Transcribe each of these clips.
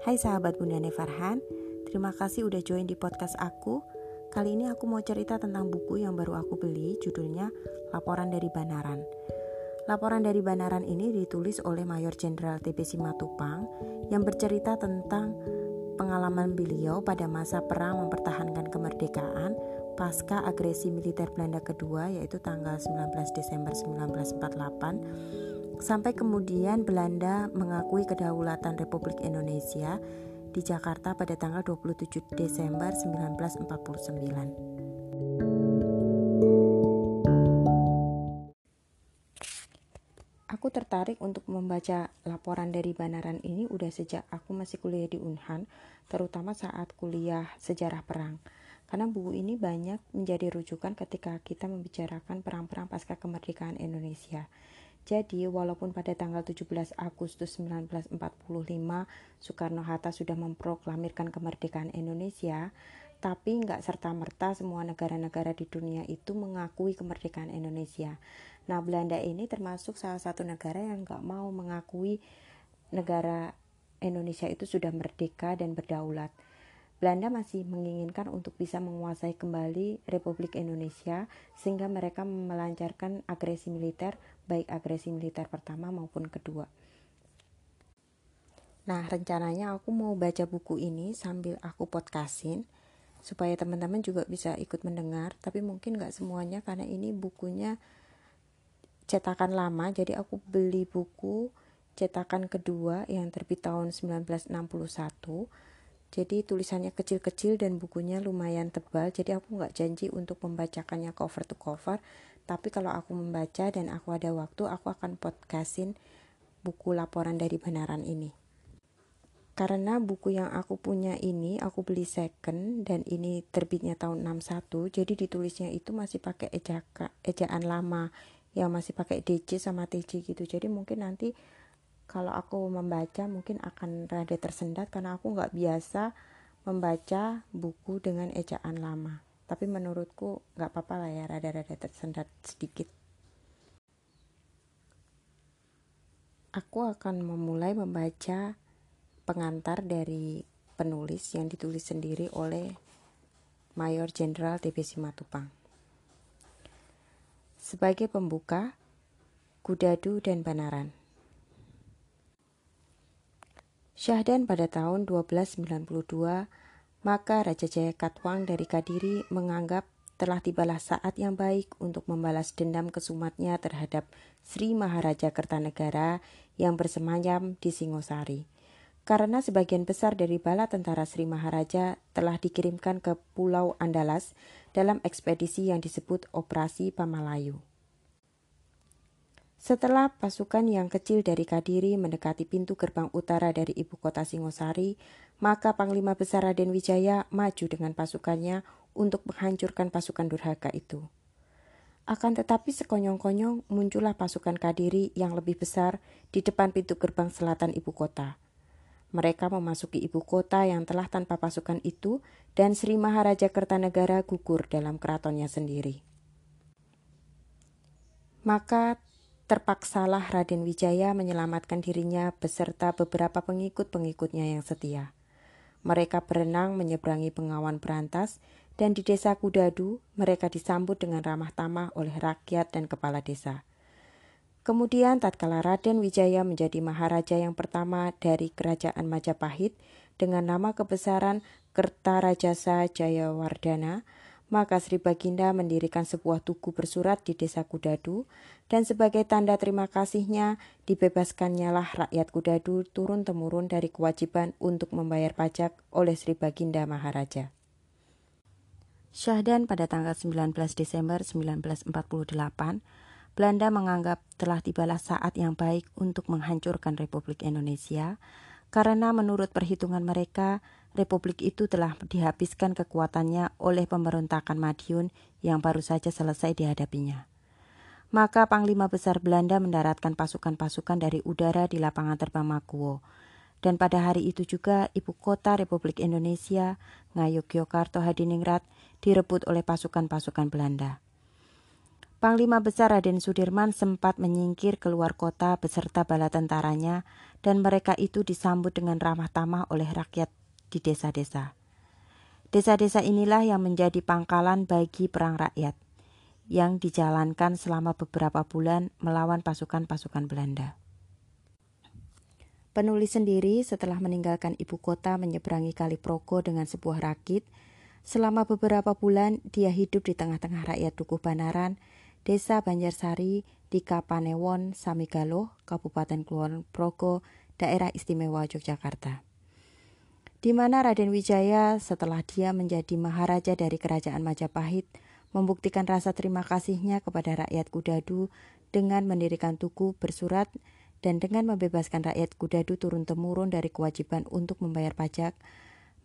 Hai sahabat Bunda Nevarhan, terima kasih udah join di podcast aku. Kali ini aku mau cerita tentang buku yang baru aku beli, judulnya Laporan dari Banaran. Laporan dari Banaran ini ditulis oleh Mayor Jenderal TB Simatupang yang bercerita tentang pengalaman beliau pada masa perang mempertahankan kemerdekaan pasca agresi militer Belanda kedua yaitu tanggal 19 Desember 1948 Sampai kemudian Belanda mengakui kedaulatan Republik Indonesia di Jakarta pada tanggal 27 Desember 1949. Aku tertarik untuk membaca laporan dari Banaran ini udah sejak aku masih kuliah di Unhan, terutama saat kuliah sejarah perang. Karena buku ini banyak menjadi rujukan ketika kita membicarakan perang-perang pasca kemerdekaan Indonesia. Jadi, walaupun pada tanggal 17 Agustus 1945 Soekarno-Hatta sudah memproklamirkan kemerdekaan Indonesia, tapi nggak serta-merta semua negara-negara di dunia itu mengakui kemerdekaan Indonesia. Nah, Belanda ini termasuk salah satu negara yang nggak mau mengakui negara Indonesia itu sudah merdeka dan berdaulat. Belanda masih menginginkan untuk bisa menguasai kembali Republik Indonesia sehingga mereka melancarkan agresi militer baik agresi militer pertama maupun kedua. Nah, rencananya aku mau baca buku ini sambil aku podcastin supaya teman-teman juga bisa ikut mendengar, tapi mungkin nggak semuanya karena ini bukunya cetakan lama, jadi aku beli buku cetakan kedua yang terbit tahun 1961 jadi tulisannya kecil-kecil dan bukunya lumayan tebal. Jadi aku nggak janji untuk membacakannya cover to cover. Tapi kalau aku membaca dan aku ada waktu aku akan podcastin buku laporan dari benaran ini. Karena buku yang aku punya ini aku beli second dan ini terbitnya tahun 61 jadi ditulisnya itu masih pakai ejaka, ejaan lama. Yang masih pakai DC sama TJ gitu. Jadi mungkin nanti kalau aku membaca mungkin akan rada tersendat karena aku nggak biasa membaca buku dengan ejaan lama tapi menurutku nggak apa-apa lah ya rada-rada tersendat sedikit aku akan memulai membaca pengantar dari penulis yang ditulis sendiri oleh Mayor Jenderal TB Simatupang. Sebagai pembuka, Kudadu dan Banaran. Syahdan pada tahun 1292, maka Raja Jaya Katwang dari Kadiri menganggap telah tibalah saat yang baik untuk membalas dendam kesumatnya terhadap Sri Maharaja Kertanegara yang bersemayam di Singosari. Karena sebagian besar dari bala tentara Sri Maharaja telah dikirimkan ke Pulau Andalas dalam ekspedisi yang disebut Operasi Pamalayu. Setelah pasukan yang kecil dari Kadiri mendekati pintu gerbang utara dari ibu kota Singosari, maka Panglima Besar Raden Wijaya maju dengan pasukannya untuk menghancurkan pasukan Durhaka itu. Akan tetapi sekonyong-konyong muncullah pasukan Kadiri yang lebih besar di depan pintu gerbang selatan ibu kota. Mereka memasuki ibu kota yang telah tanpa pasukan itu dan Sri Maharaja Kertanegara gugur dalam keratonnya sendiri. Maka Terpaksalah Raden Wijaya menyelamatkan dirinya beserta beberapa pengikut-pengikutnya yang setia. Mereka berenang menyeberangi pengawan berantas dan di desa Kudadu mereka disambut dengan ramah tamah oleh rakyat dan kepala desa. Kemudian tatkala Raden Wijaya menjadi maharaja yang pertama dari kerajaan Majapahit dengan nama kebesaran Kertarajasa Jayawardana, maka Sri Baginda mendirikan sebuah tugu bersurat di desa Kudadu dan sebagai tanda terima kasihnya dibebaskannya lah rakyat Kudadu turun-temurun dari kewajiban untuk membayar pajak oleh Sri Baginda Maharaja. Syahdan pada tanggal 19 Desember 1948, Belanda menganggap telah tibalah saat yang baik untuk menghancurkan Republik Indonesia karena menurut perhitungan mereka Republik itu telah dihabiskan kekuatannya oleh pemberontakan Madiun yang baru saja selesai dihadapinya. Maka Panglima Besar Belanda mendaratkan pasukan-pasukan dari udara di lapangan terbang Makuwo. Dan pada hari itu juga ibu kota Republik Indonesia, Ngayogyakarta Hadiningrat, direbut oleh pasukan-pasukan Belanda. Panglima Besar Raden Sudirman sempat menyingkir keluar kota beserta bala tentaranya dan mereka itu disambut dengan ramah tamah oleh rakyat di desa-desa. Desa-desa inilah yang menjadi pangkalan bagi perang rakyat yang dijalankan selama beberapa bulan melawan pasukan-pasukan Belanda. Penulis sendiri setelah meninggalkan ibu kota menyeberangi Kali Progo dengan sebuah rakit, selama beberapa bulan dia hidup di tengah-tengah rakyat Dukuh Banaran Desa Banjarsari di Kapanewon, Samigalo, Kabupaten Kulon Progo, Daerah Istimewa Yogyakarta. Di mana Raden Wijaya setelah dia menjadi maharaja dari Kerajaan Majapahit membuktikan rasa terima kasihnya kepada rakyat Kudadu dengan mendirikan tugu bersurat dan dengan membebaskan rakyat Kudadu turun-temurun dari kewajiban untuk membayar pajak,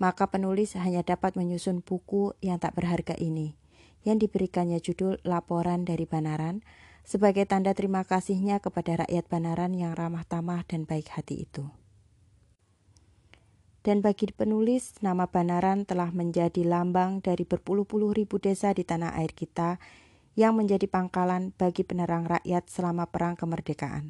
maka penulis hanya dapat menyusun buku yang tak berharga ini yang diberikannya judul Laporan dari Banaran sebagai tanda terima kasihnya kepada rakyat Banaran yang ramah tamah dan baik hati itu. Dan bagi penulis, nama Banaran telah menjadi lambang dari berpuluh-puluh ribu desa di tanah air kita yang menjadi pangkalan bagi penerang rakyat selama perang kemerdekaan.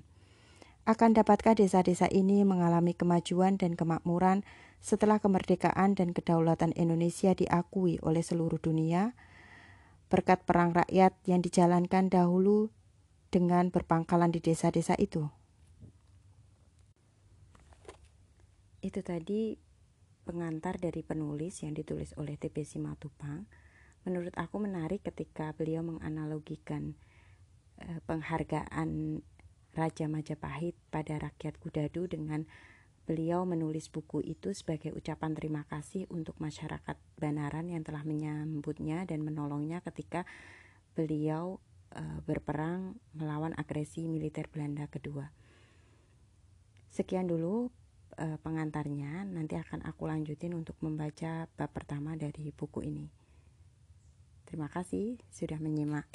Akan dapatkah desa-desa ini mengalami kemajuan dan kemakmuran setelah kemerdekaan dan kedaulatan Indonesia diakui oleh seluruh dunia? berkat perang rakyat yang dijalankan dahulu dengan berpangkalan di desa-desa itu. Itu tadi pengantar dari penulis yang ditulis oleh TP Simatupang. Menurut aku menarik ketika beliau menganalogikan eh, penghargaan Raja Majapahit pada rakyat Kudadu dengan Beliau menulis buku itu sebagai ucapan terima kasih untuk masyarakat Banaran yang telah menyambutnya dan menolongnya ketika beliau e, berperang melawan agresi militer Belanda kedua. Sekian dulu e, pengantarnya, nanti akan aku lanjutin untuk membaca bab pertama dari buku ini. Terima kasih sudah menyimak.